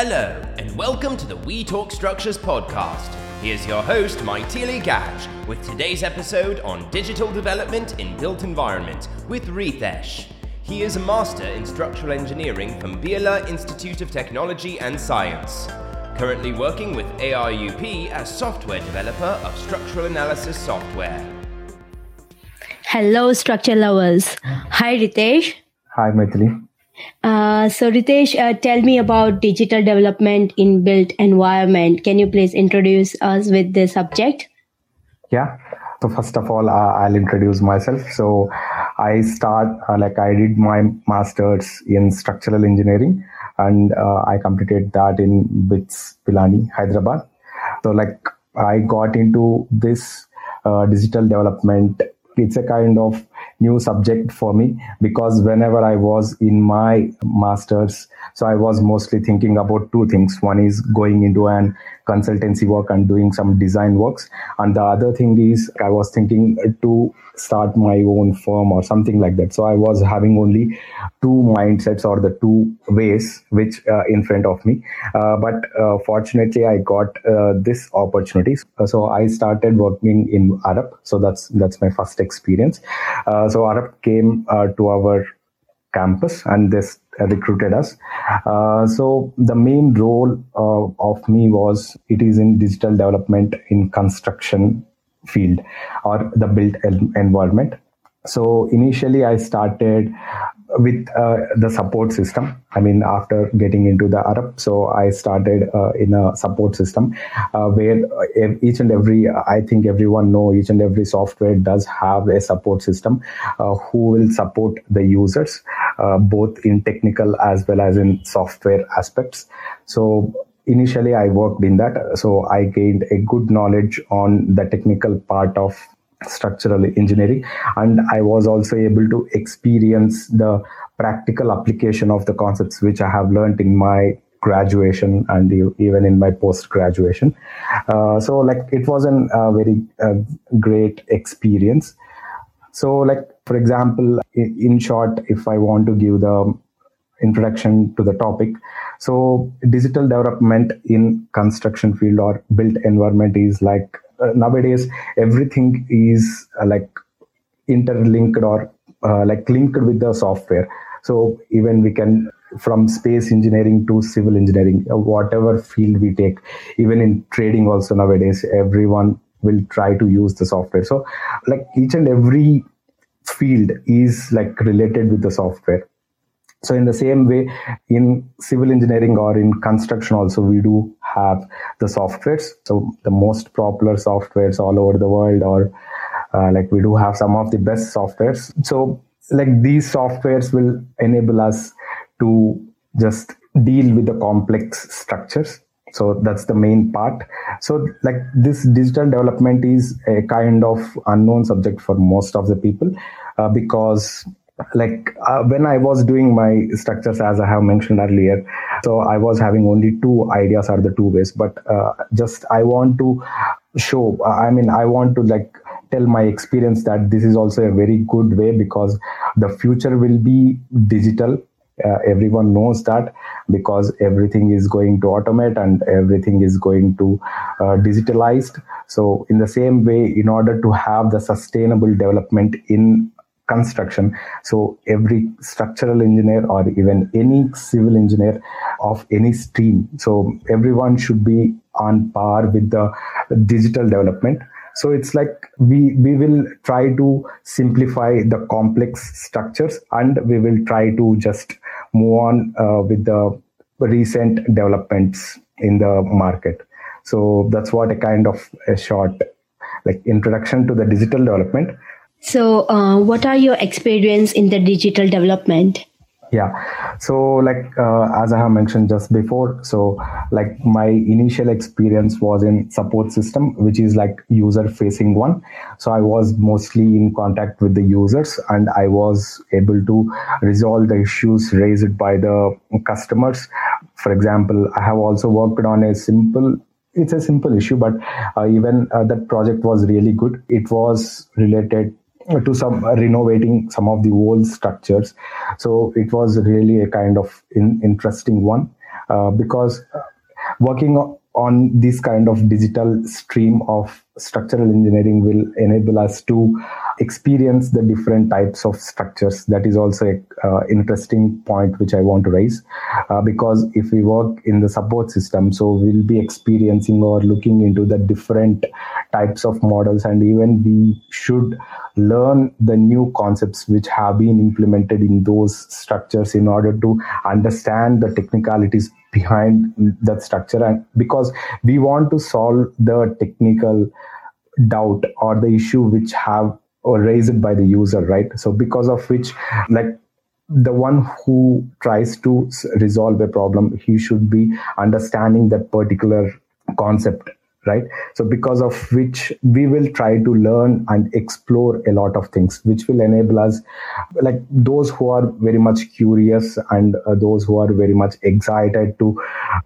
Hello, and welcome to the We Talk Structures podcast. Here's your host, Maithili Gaj, with today's episode on digital development in built environment with Ritesh. He is a master in structural engineering from Birla Institute of Technology and Science. Currently working with ARUP as software developer of structural analysis software. Hello, structure lovers. Hi, Ritesh. Hi, Maithili. Uh, so, Ritesh, uh, tell me about digital development in built environment. Can you please introduce us with the subject? Yeah. So, first of all, uh, I'll introduce myself. So, I start uh, like I did my master's in structural engineering, and uh, I completed that in BITS Pilani, Hyderabad. So, like I got into this digital development. It's a kind of new subject for me because whenever I was in my master's, so I was mostly thinking about two things. One is going into an consultancy work and doing some design works. And the other thing is I was thinking to start my own firm or something like that. So I was having only two mindsets or the two ways which uh, in front of me. Uh, but uh, fortunately, I got uh, this opportunity. So I started working in Arup. So that's that's my first experience. Uh, so Arup came uh, to our campus and this recruited us. Uh, so the main role of me was it is in digital development in construction field or the built environment. So initially I started with uh, the support system. I mean, after getting into the Arup so I started uh, in a support system uh, where each and every, I think everyone know each and every software does have a support system uh, who will support the users uh, both in technical as well as in software aspects. So initially I worked in that, so I gained a good knowledge on the technical part of structural engineering. And i was also able to experience the practical application of the concepts which i have learned in my graduation and even in my post graduation uh, so like it was a uh, very uh, great experience. So like for example in, short if i want to give the introduction to the topic so digital development in construction field or built environment is like nowadays everything is uh, like interlinked or uh, like linked with the software. So even we can from space engineering to civil engineering uh, whatever field we take even in trading also nowadays everyone will try to use the software. So like each and every field is like related with the software. So in the same way, in civil engineering or in construction also, we do have the softwares. So the most popular softwares all over the world, or uh, like we do have some of the best softwares. So like these softwares will enable us to just deal with the complex structures so that's the main part so like this digital development is a kind of unknown subject for most of the people uh, because like uh, when i was doing my structures as i have mentioned earlier so i was having only two ideas or the two ways but uh, just i want to show i mean i want to like tell my experience that this is also a very good way because the future will be digital. Uh, everyone knows that because everything is going to automate and everything is going to uh, digitalized. So in the same way in order to have the sustainable development in construction. So every structural engineer or even any civil engineer of any stream. So everyone should be on par with the digital development. So it's like we we will try to simplify the complex structures and we will try to just move on uh, with the recent developments in the market. So that's what a kind of a short like introduction to the digital development so, uh, what are your experience in the digital development? Yeah, so like uh, as I have mentioned just before, so like my initial experience was in support system, which is like user facing one. So I was mostly in contact with the users, and I was able to resolve the issues raised by the customers. For example, I have also worked on a simple it's a simple issue but uh, even uh, that project was really good it was related to some uh, renovating some of the old structures. So it was really a kind of in, interesting one. uh, because working on this kind of digital stream of structural engineering will enable us to experience the different types of structures that is also a uh, interesting point which i want to raise uh, because if we work in the support system so we'll be experiencing or looking into the different types of models and even we should learn the new concepts which have been implemented in those structures in order to understand the technicalities behind that structure. And because we want to solve the technical doubt or the issue which have or raised by the user right? So because of which like the one who tries to resolve a problem he should be understanding that particular concept right? So because of which we will try to learn and explore a lot of things which will enable us like those who are very much curious and uh, those who are very much excited to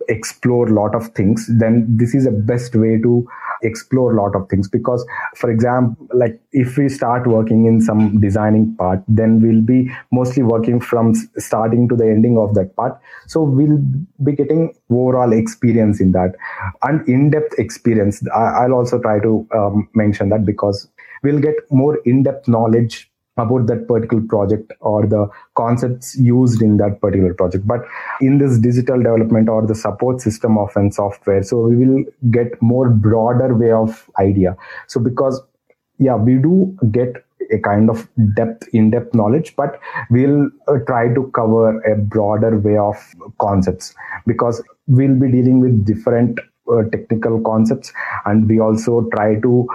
explore a lot of things then this is the best way to explore a lot of things. Because for example like if we start working in some designing part then we'll be mostly working from starting to the ending of that part. So we'll be getting overall experience in that. And in-depth experience i'll also try to um, mention that because we'll get more in-depth knowledge about that particular project or the concepts used in that particular project. But in this digital development or the support system of an software so we will get more broader way of idea. So because yeah we do get a kind of depth in-depth knowledge but we'll uh, try to cover a broader way of concepts. Because we'll be dealing with different uh, technical concepts and we also try to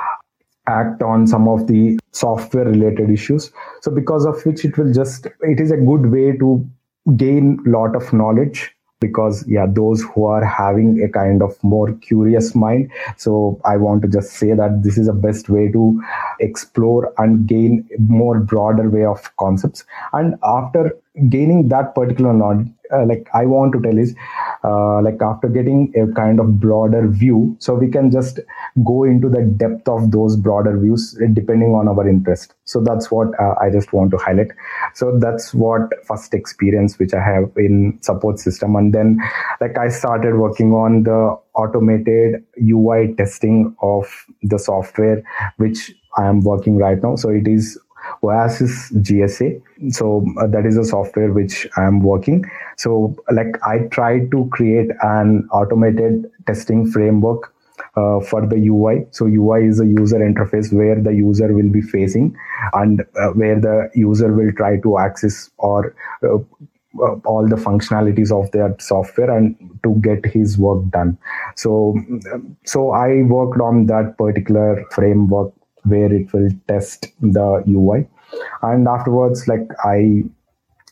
act on some of the software related issues. So because of which it will just it is a good way to gain lot of knowledge because yeah those who are having a kind of more curious mind. So i want to just say that this is the best way to explore and gain more broader way of concepts. And after gaining that particular knowledge uh, like i want to tell is uh, like after getting a kind of broader view so we can just go into the depth of those broader views depending on our interest. So that's what uh, i just want to highlight. So that's what first experience which i have in support system. And then like i started working on the automated ui testing of the software which i am working right now. So it is Oasis GSA. So uh, that is a software which I'm working. So like I tried to create an automated testing framework uh, for the UI. So UI is a user interface where the user will be facing and uh, where the user will try to access or uh, uh all the functionalities of their software and to get his work done so so i worked on that particular framework where it will test the UI. And afterwards, like I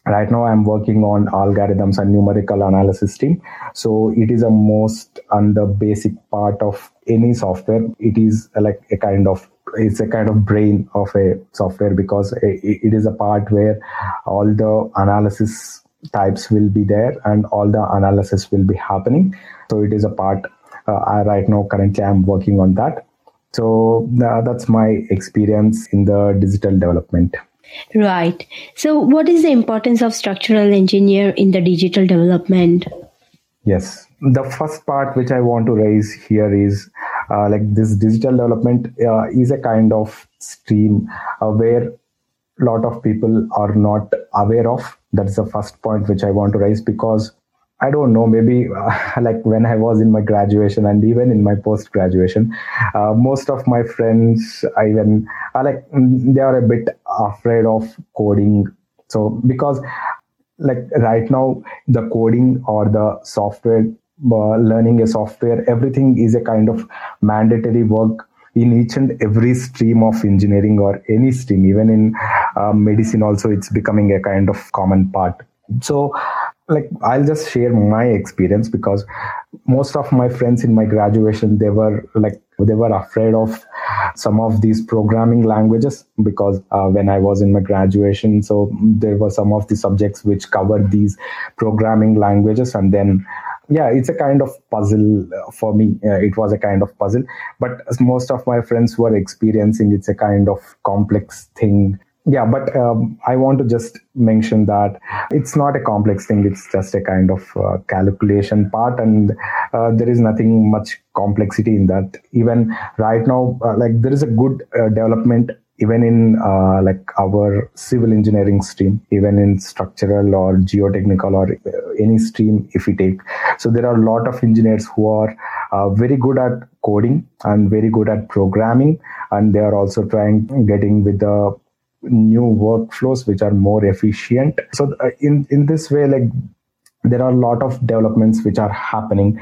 right now i'm working on algorithms and numerical analysis team. So it is a most and the basic part of any software. It is like a kind of it's a kind of brain of a software because it is a part where all the analysis types will be there and all the analysis will be happening. So it is a part uh, I, right now currently i'm working on that so uh, that's my experience in the digital development. Right. So, what is the importance of structural engineer in the digital development? Yes. The first part which I want to raise here is uh, like this digital development uh, is a kind of stream uh, where a lot of people are not aware of. That's the first point which I want to raise because I don't know, maybe uh, like when I was in my graduation and even in my post graduation, uh, most of my friends, even are like mm, they are a bit afraid of coding. So because like right now, the coding or the software uh, learning a software, everything is a kind of mandatory work in each and every stream of engineering or any stream, even in uh, medicine, also it's becoming a kind of common part. So like i'll just share my experience because most of my friends in my graduation they were like they were afraid of some of these programming languages because uh, when i was in my graduation so there were some of the subjects which covered these programming languages and then yeah it's a kind of puzzle for me. Uh, it was a kind of puzzle. But most of my friends were experiencing it's a kind of complex thing yeah but um, i want to just mention that it's not a complex thing. It's just a kind of uh, calculation part and uh, there is nothing much complexity in that. Even right now uh, like there is a good uh, development even in uh, like our civil engineering stream even in structural or geotechnical or uh, any stream if we take. So there are a lot of engineers who are very good at coding and very good at programming and they are also trying getting with the new workflows which are more efficient. So uh, in in this way like there are a lot of developments which are happening.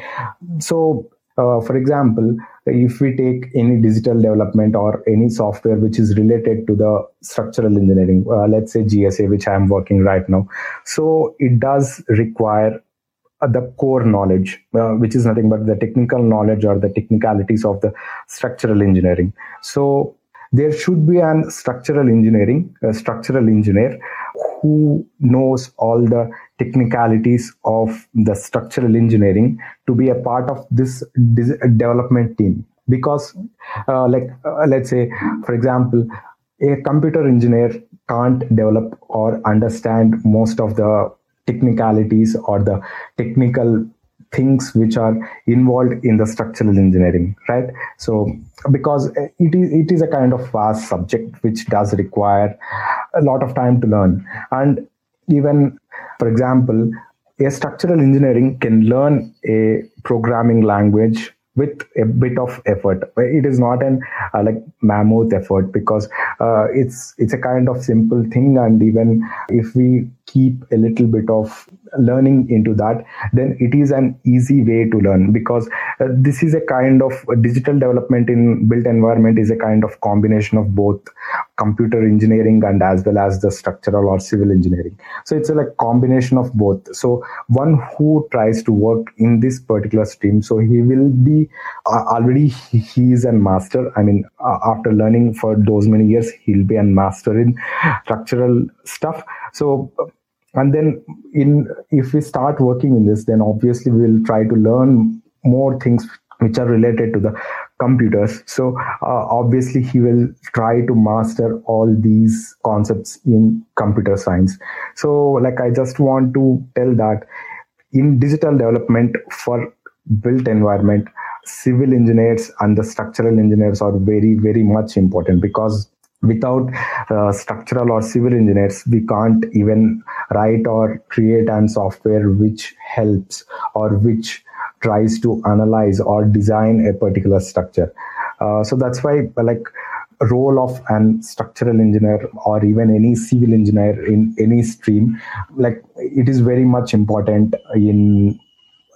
So uh, for example if we take any digital development or any software which is related to the structural engineering uh, let's say gsa which i am working right now. So it does require uh, the core knowledge, uh, which is nothing but the technical knowledge or the technicalities of the structural engineering. So there should be an structural engineering, a structural engineer who knows all the technicalities of the structural engineering to be a part of this development team. Because, uh, like, uh, let's say, for example, a computer engineer can't develop or understand most of the technicalities or the technical things which are involved in the structural engineering right? So because it is it is a kind of vast subject which does require a lot of time to learn. And even for example a structural engineering can learn a programming language with a bit of effort. It is not an uh, like mammoth effort because uh, it's it's a kind of simple thing. And even if we keep a little bit of learning into that then it is an easy way to learn because uh, this is a kind of digital development in built environment is a kind of combination of both computer engineering and as well as the structural or civil engineering. So it's a like combination of both. So one who tries to work in this particular stream so he will be uh, already he, is a master. I mean uh, after learning for those many years he'll be a master in structural stuff. So and then in if we start working in this then obviously we'll try to learn more things which are related to the computers. So uh, obviously he will try to master all these concepts in computer science. So like i just want to tell that in digital development for built environment civil engineers and the structural engineers are very very much important because without uh, structural or civil engineers we can't even write or create an software which helps or which tries to analyze or design a particular structure. Uh, so that's why like role of an structural engineer or even any civil engineer in any stream like it is very much important in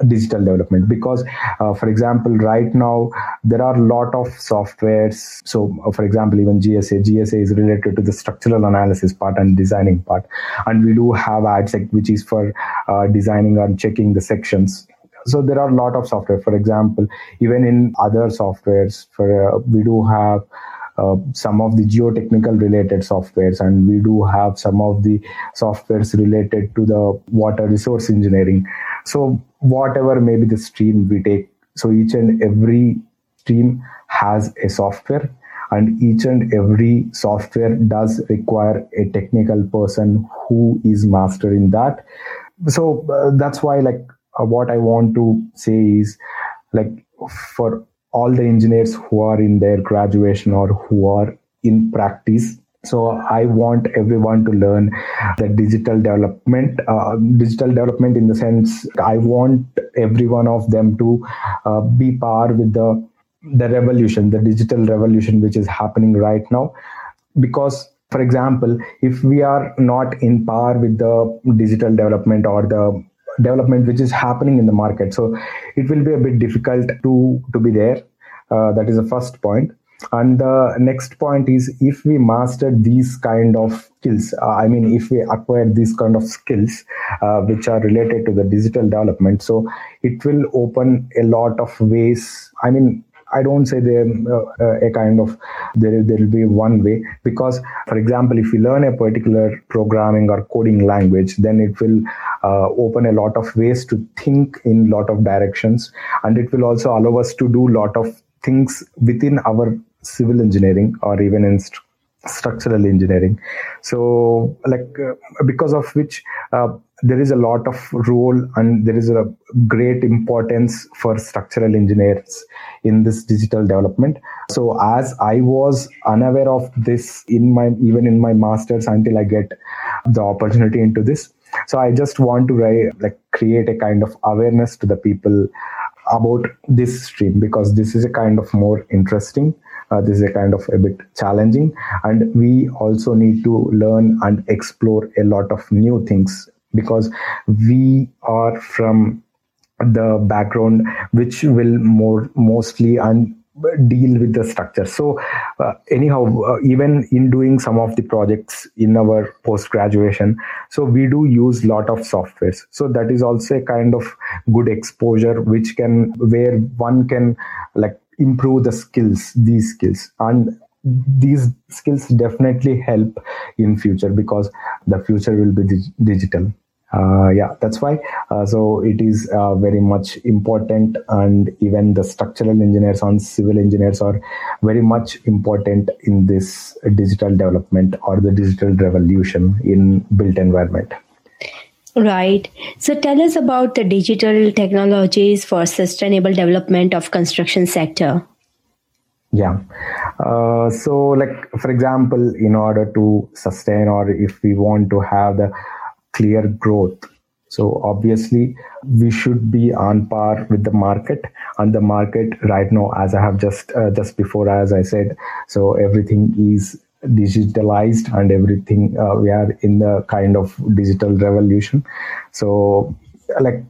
digital development. Because uh, for example right now there are a lot of softwares. So uh, for example even gsa gsa is related to the structural analysis part and designing part. And we do have adsec which is for uh, designing and checking the sections so there are a lot of software. For example even in other softwares for uh, we do have uh, some of the geotechnical related softwares and we do have some of the softwares related to the water resource engineering. So whatever may be the stream we take so each and every stream has a software and each and every software does require a technical person who is master in that. So uh, that's why like uh, what i want to say is like for all the engineers who are in their graduation or who are in practice so i want everyone to learn the digital development uh, digital development in the sense i want every one of them to uh, be par with the the revolution the digital revolution which is happening right now. Because for example if we are not in par with the digital development or the development which is happening in the market. So it will be a bit difficult to to be there. Uh, that is the first point. And the next point is if we master these kind of skills uh, i mean if we acquire these kind of skills uh, which are related to the digital development so it will open a lot of ways. I mean I don't say there uh, a kind of there there will be one way. Because for example if we learn a particular programming or coding language then it will uh, open a lot of ways to think in lot of directions. And it will also allow us to do lot of things within our civil engineering or even in structural engineering. So like uh, because of which uh, there is a lot of role and there is a great importance for structural engineers in this digital development. So as i was unaware of this in my even in my masters until i get the opportunity into this. So i just want to like create a kind of awareness to the people about this stream because this is a kind of more interesting uh, this is a kind of a bit challenging. And we also need to learn and explore a lot of new things because we are from the background which will more mostly and deal with the structure. So uh, anyhow uh, even in doing some of the projects in our post graduation so we do use lot of softwares. So that is also a kind of good exposure which can where one can like improve the skills these skills. And these skills definitely help in future because the future will be dig- digital uh, yeah that's why uh, so it is uh, very much important and even the structural engineers and civil engineers are very much important in this digital development or the digital revolution in built environment Right. So tell us about the digital technologies for sustainable development of construction sector. Yeah. Uh, so like for example, in order to sustain or if we want to have the clear growth, so obviously we should be on par with the market and the market right now, as I have just uh, just before, as I said, so everything is digitalized and everything uh, we are in the kind of digital revolution. So like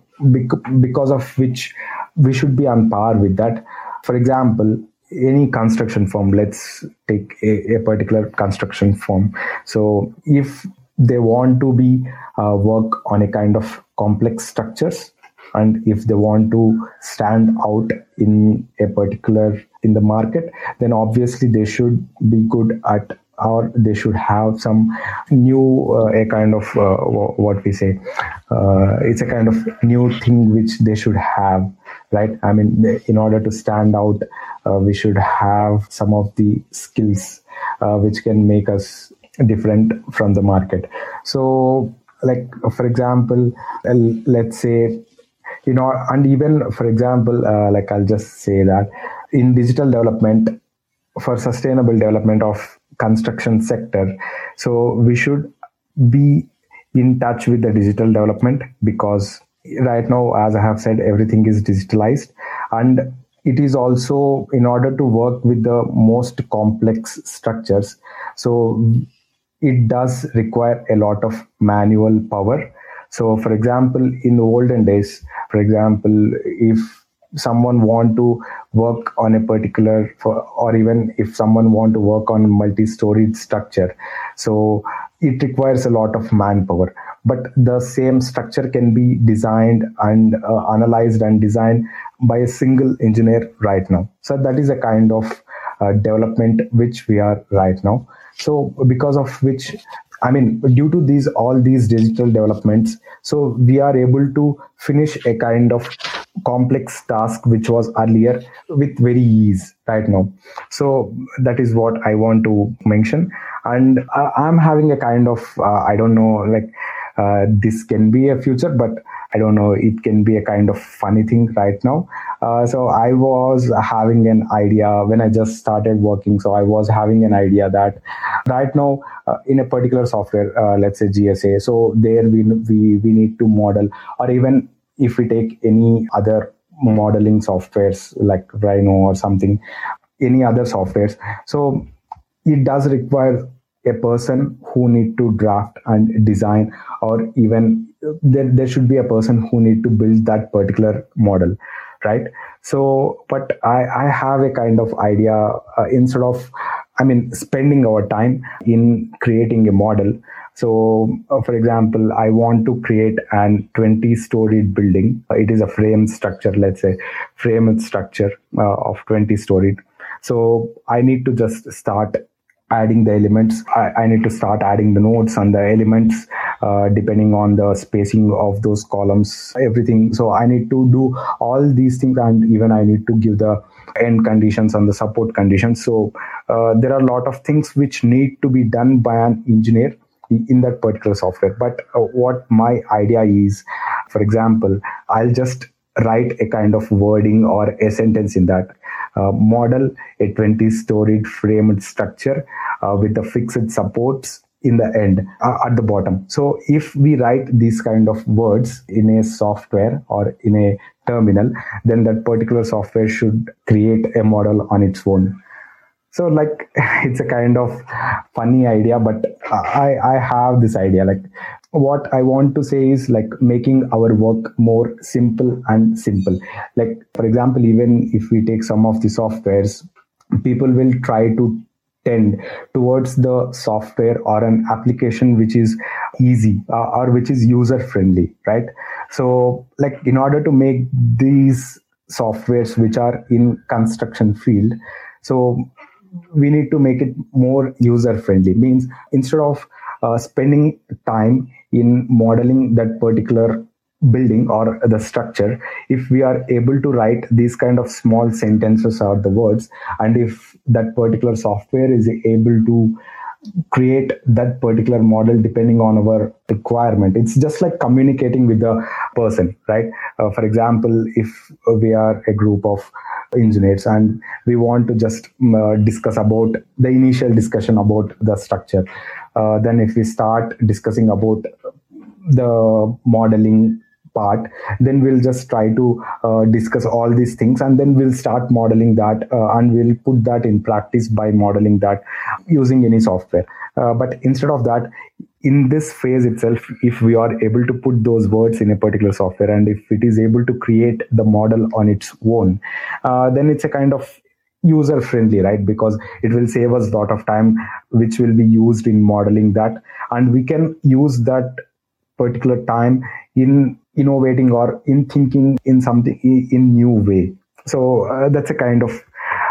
because of which we should be on par with that. For example any construction firm let's take a, a particular construction firm. So if they want to be uh, work on a kind of complex structures. And if they want to stand out in a particular in the market then obviously they should be good at or they should have some new uh, a kind of uh, what we say uh, it's a kind of new thing which they should have right? I mean in order to stand out uh, we should have some of the skills uh, which can make us different from the market. So like for example let's say you know and even for example uh, like i'll just say that in digital development for sustainable development of construction sector so we should be in touch with the digital development because right now as i have said everything is digitalized. And it is also in order to work with the most complex structures. So it does require a lot of manual power. So for example in the olden days for example if someone want to work on a particular for, or even if someone want to work on multi-storied structure so it requires a lot of manpower. But the same structure can be designed and uh, analyzed and designed by a single engineer right now. So that is a kind of development which we are right now so because of which I mean, due to these all these digital developments, so we are able to finish a kind of complex task which was earlier with very ease right now. So that is what I want to mention, and I'm having a kind of uh, I don't know like uh, this can be a future, but I don't know, it can be a kind of funny thing right now. Uh, so I was having an idea when I just started working. So I was having an idea that right now uh, in a particular software, uh, let's say GSA, so there we, we, we need to model or even if we take any other modeling softwares like Rhino or something, any other softwares. So it does require a person who need to draft and design or even there, there should be a person who need to build that particular model right? So but i i have a kind of idea uh, instead of i mean spending our time in creating a model. So uh, for example i want to create an 20 storied building. It is a frame structure let's say frame structure uh, of 20 storied so i need to just start adding the elements I, I, need to start adding the nodes and the elements uh, depending on the spacing of those columns everything. So i need to do all these things and even i need to give the end conditions and the support conditions. So uh, there are a lot of things which need to be done by an engineer in that particular software. But uh, what my idea is for example i'll just write a kind of wording or a sentence in that model a 20 storied framed structure uh, with the fixed supports in the end uh, at the bottom. So if we write these kind of words in a software or in a terminal then that particular software should create a model on its own. So like it's a kind of funny idea but i i have this idea like what i want to say is like making our work more simple and simple. Like for example even if we take some of the softwares people will try to tend towards the software or an application which is easy uh, or which is user friendly right? So like in order to make these softwares which are in construction field so we need to make it more user friendly means instead of spending time in modeling that particular building or the structure. If we are able to write these kind of small sentences or the words and if that particular software is able to create that particular model depending on our requirement. It's just like communicating with the person right? Uh, for example if we are a group of engineers and we want to just uh, discuss about the initial discussion about the structure. Uh, then if we start discussing about the modeling part then we'll just try to uh, discuss all these things and then we'll start modeling that uh, and we'll put that in practice by modeling that using any software. Uh, but instead of that in this phase itself if we are able to put those words in a particular software and if it is able to create the model on its own uh, then it's a kind of user friendly right? Because it will save us a lot of time which will be used in modeling that. And we can use that particular time in innovating or in thinking in something in new way. So uh, that's a kind of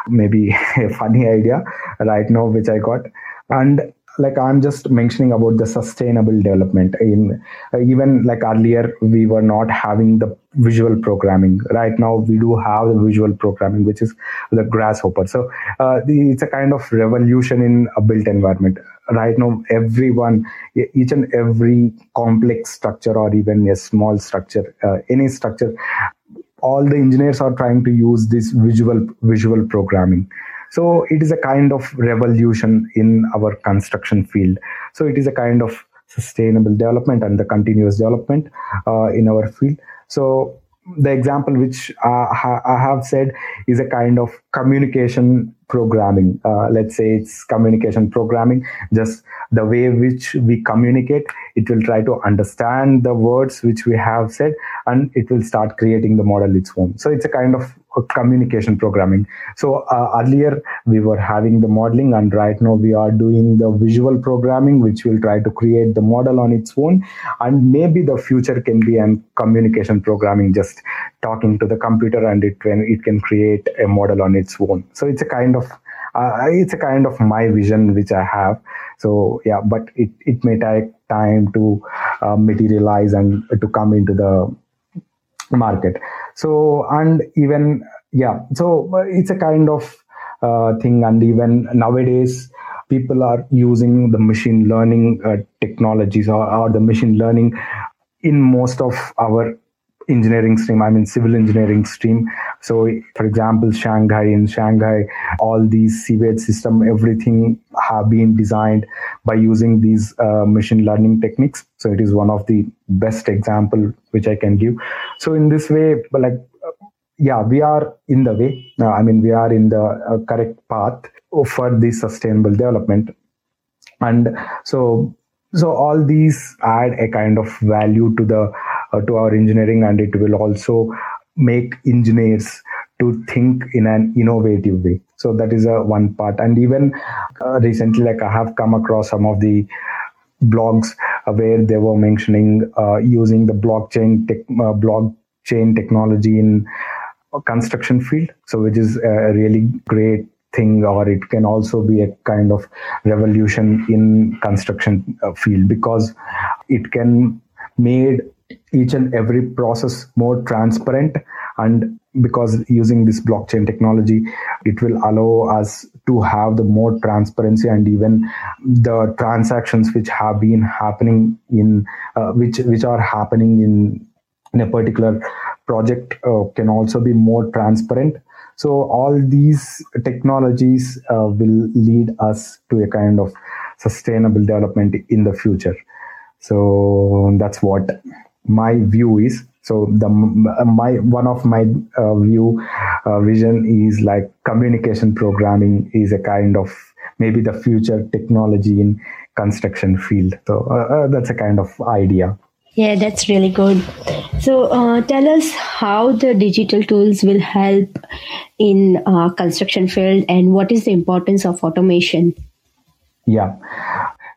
maybe a funny idea right now which i got. And like i'm just mentioning about the sustainable development. In uh, even like earlier we were not having the visual programming. Right now we do have the visual programming which is the grasshopper. So uh, the, it's a kind of revolution in a built environment. Right now everyone each and every complex structure or even a small structure uh, any structure all the engineers are trying to use this visual visual programming so it is a kind of revolution in our construction field. So it is a kind of sustainable development and the continuous development uh, in our field. So the example which uh, I have said is a kind of communication programming. Uh, let's say it's communication programming, just the way which we communicate. It will try to understand the words which we have said and it will start creating the model its own. So it's a kind of communication programming. So uh, earlier we were having the modeling, and right now we are doing the visual programming, which will try to create the model on its own. And maybe the future can be an communication programming, just talking to the computer, and it can it can create a model on its own. So it's a kind of uh, it's a kind of my vision which I have. So yeah, but it it may take time to uh, materialize and to come into the market so and even yeah so it's a kind of uh, thing. And even nowadays people are using the machine learning uh, technologies or, or the machine learning in most of our engineering stream i mean civil engineering stream so for example shanghai in shanghai all these sewage system everything have been designed by using these uh, machine learning techniques. So it is one of the best example which i can give. So in this way like yeah we are in the way. Uh, i mean we are in the uh, correct path for the sustainable development. And so so all these add a kind of value to the uh, to our engineering and it will also make engineers to think in an innovative way. So that is a one part. And even uh, recently like i have come across some of the blogs uh, where they were mentioning uh, using the blockchain tech, uh, blockchain technology in construction field. So which is a really great thing or it can also be a kind of revolution in construction uh, field because it can made each and every process more transparent and because using this blockchain technology it will allow us to have the more transparency and even the transactions which have been happening in uh, which which are happening in in a particular project uh, can also be more transparent. So all these technologies uh, will lead us to a kind of sustainable development in the future. So that's what my view is so the my one of my uh, view uh, vision is like communication programming is a kind of maybe the future technology in construction field. So uh, uh that's a kind of idea. Yeah that's really good. So uh, tell us how the digital tools will help in uh, construction field and what is the importance of automation? Yeah.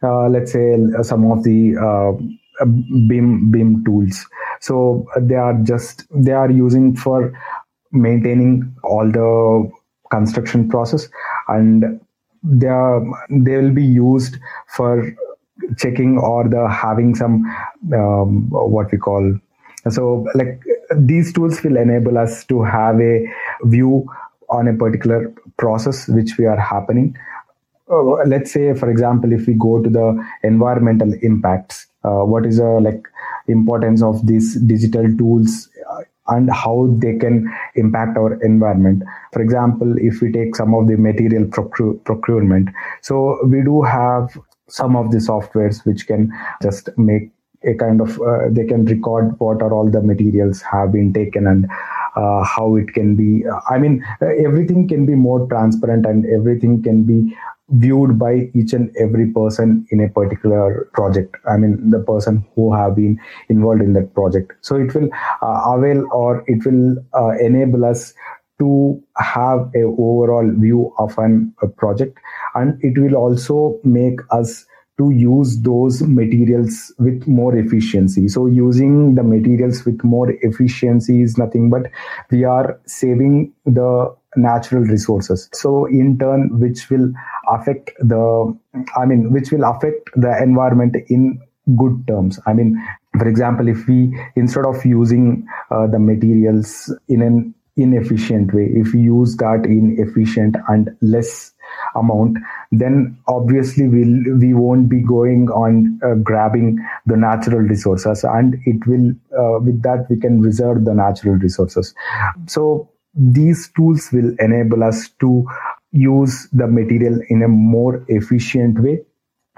Let's say some of the BIM BIM tools. So they are just they are using for maintaining all the construction process, and they are they will be used for checking or the having some um, what we call so like these tools will enable us to have a view on a particular process which we are happening uh, let's say for example if we go to the environmental impacts uh, what is the like importance of these digital tools uh, and how they can impact our environment? For example if we take some of the material procure- procurement. So we do have some of the softwares which can just make a kind of uh, they can record what are all the materials have been taken and uh, how it can be i mean uh, everything can be more transparent and everything can be viewed by each and every person in a particular project. I mean the person who have been involved in that project. So it will uh, avail or it will uh, enable us to have a overall view of an, a project. And it will also make us to use those materials with more efficiency. So using the materials with more efficiency is nothing but we are saving the natural resources. So in turn, which will affect the, I mean, which will affect the environment in good terms. I mean, for example, if we instead of using uh, the materials in an inefficient way, if we use that in efficient and less amount then obviously we'll we won't be going on uh, grabbing the natural resources and it will uh, with that we can reserve the natural resources so these tools will enable us to use the material in a more efficient way.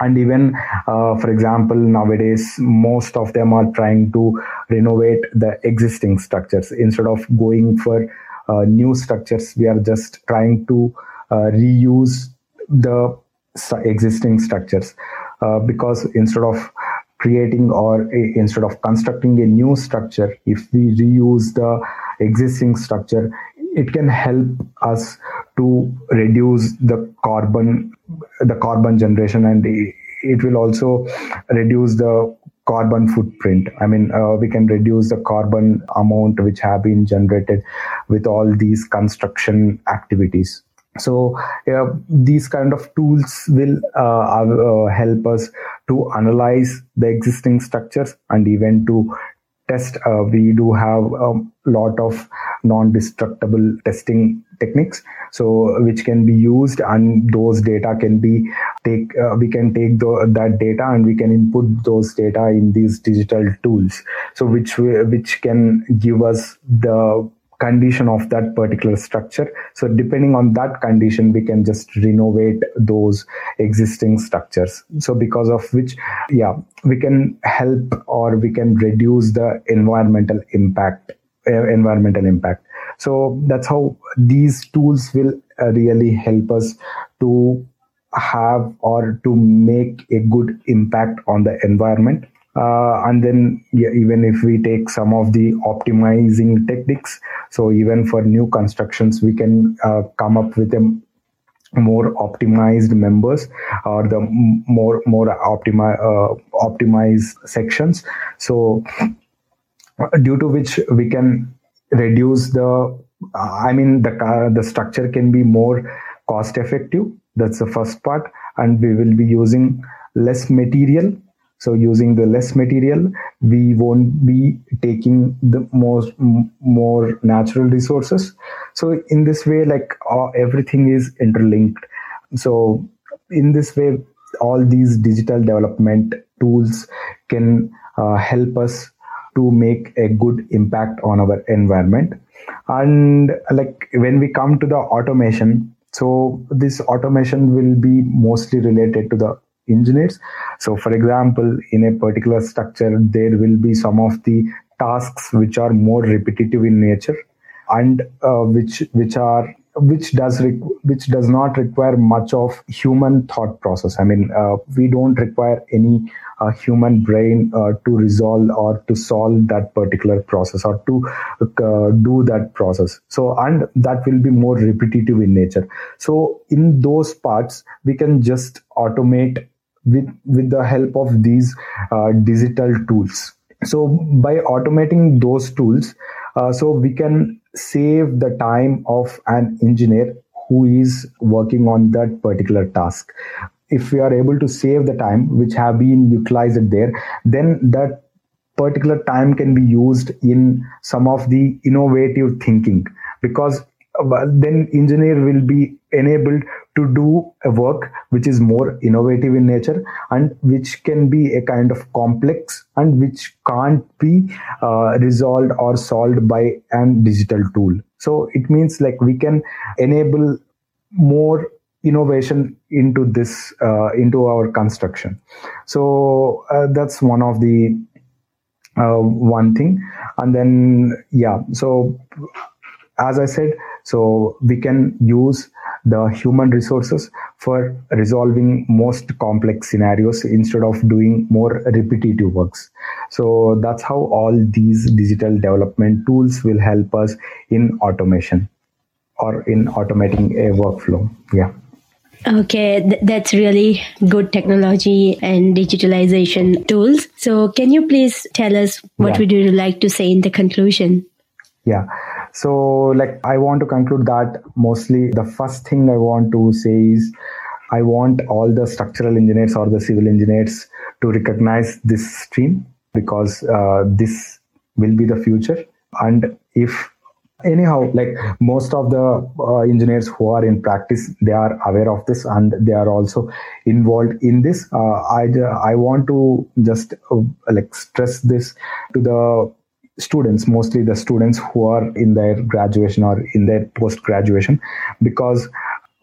And even uh, for example nowadays most of them are trying to renovate the existing structures. Instead of going for uh, new structures we are just trying to uh, reuse the existing structures. Uh, because instead of creating or a, instead of constructing a new structure if we reuse the existing structure it can help us to reduce the carbon the carbon generation and it will also reduce the carbon footprint. I mean uh, we can reduce the carbon amount which have been generated with all these construction activities. So uh, these kind of tools will uh, uh, help us to analyze the existing structures and even to test uh, we do have a lot of non-destructible testing techniques so which can be used and those data can be take uh, we can take the, that data and we can input those data in these digital tools. So which which can give us the condition of that particular structure. So depending on that condition, we can just renovate those existing structures. So because of which, yeah, we can help or we can reduce the environmental impact, uh, environmental impact. So that's how these tools will uh, really help us to have or to make a good impact on the environment uh, and then yeah, even if we take some of the optimizing techniques so even for new constructions we can uh, come up with a more optimized members or the more more optimi- uh, optimized sections. So due to which we can reduce the i mean the the structure can be more cost effective. That's the first part. And we will be using less material so using the less material we won't be taking the most more natural resources. So in this way like uh, everything is interlinked. So in this way all these digital development tools can uh, help us to make a good impact on our environment. And like when we come to the automation so this automation will be mostly related to the engineers. So for example in a particular structure there will be some of the tasks which are more repetitive in nature and uh, which which are which does which does not require much of human thought process. I mean uh, we don't require any uh, human brain uh, to resolve or to solve that particular process or to uh, do that process. So and that will be more repetitive in nature. So in those parts we can just automate with with the help of these uh, digital tools. So by automating those tools uh, so we can save the time of an engineer who is working on that particular task. If we are able to save the time which have been utilized there then that particular time can be used in some of the innovative thinking. Because then engineer will be enabled to do a work which is more innovative in nature and which can be a kind of complex and which can't be uh, resolved or solved by an digital tool. So it means like we can enable more innovation into this uh, into our construction. So uh, that's one of the uh, one thing. And then yeah so as i said so we can use the human resources for resolving most complex scenarios instead of doing more repetitive works. So that's how all these digital development tools will help us in automation or in automating a workflow. Yeah. Okay, th- that's really good technology and digitalization tools. So, can you please tell us what yeah. would you like to say in the conclusion? Yeah. So, like, I want to conclude that mostly the first thing I want to say is I want all the structural engineers or the civil engineers to recognize this stream because uh, this will be the future. And if anyhow like most of the uh, engineers who are in practice they are aware of this and they are also involved in this uh, i i want to just uh, like stress this to the students, mostly the students who are in their graduation or in their post graduation, because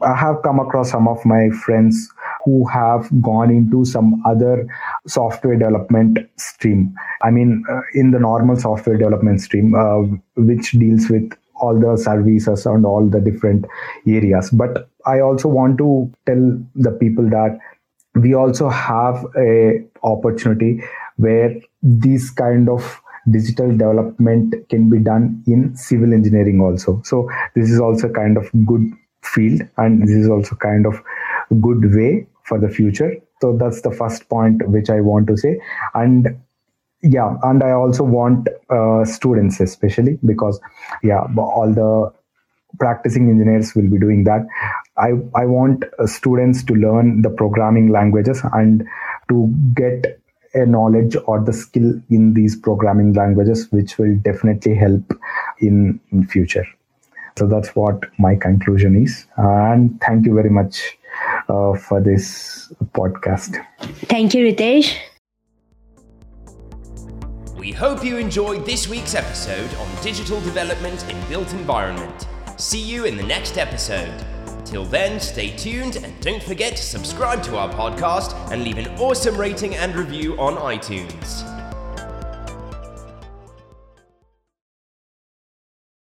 I have come across some of my friends who have gone into some other software development stream. I mean, uh, in the normal software development stream, uh, which deals with all the services and all the different areas. But I also want to tell the people that we also have a opportunity where these kind of digital development can be done in civil engineering also. So this is also kind of good field and this is also kind of good way for the future. So that's the first point which i want to say. And yeah and i also want uh, students especially because yeah all the practicing engineers will be doing that. I i want uh, students to learn the programming languages and to get a knowledge or the skill in these programming languages which will definitely help in, in future. So that's what my conclusion is. And thank you very much uh, for this podcast. Thank you ritesh. We hope you enjoyed this week's episode on digital development in built environment. See you in the next episode Till then, stay tuned and don't forget to subscribe to our podcast and leave an awesome rating and review on iTunes.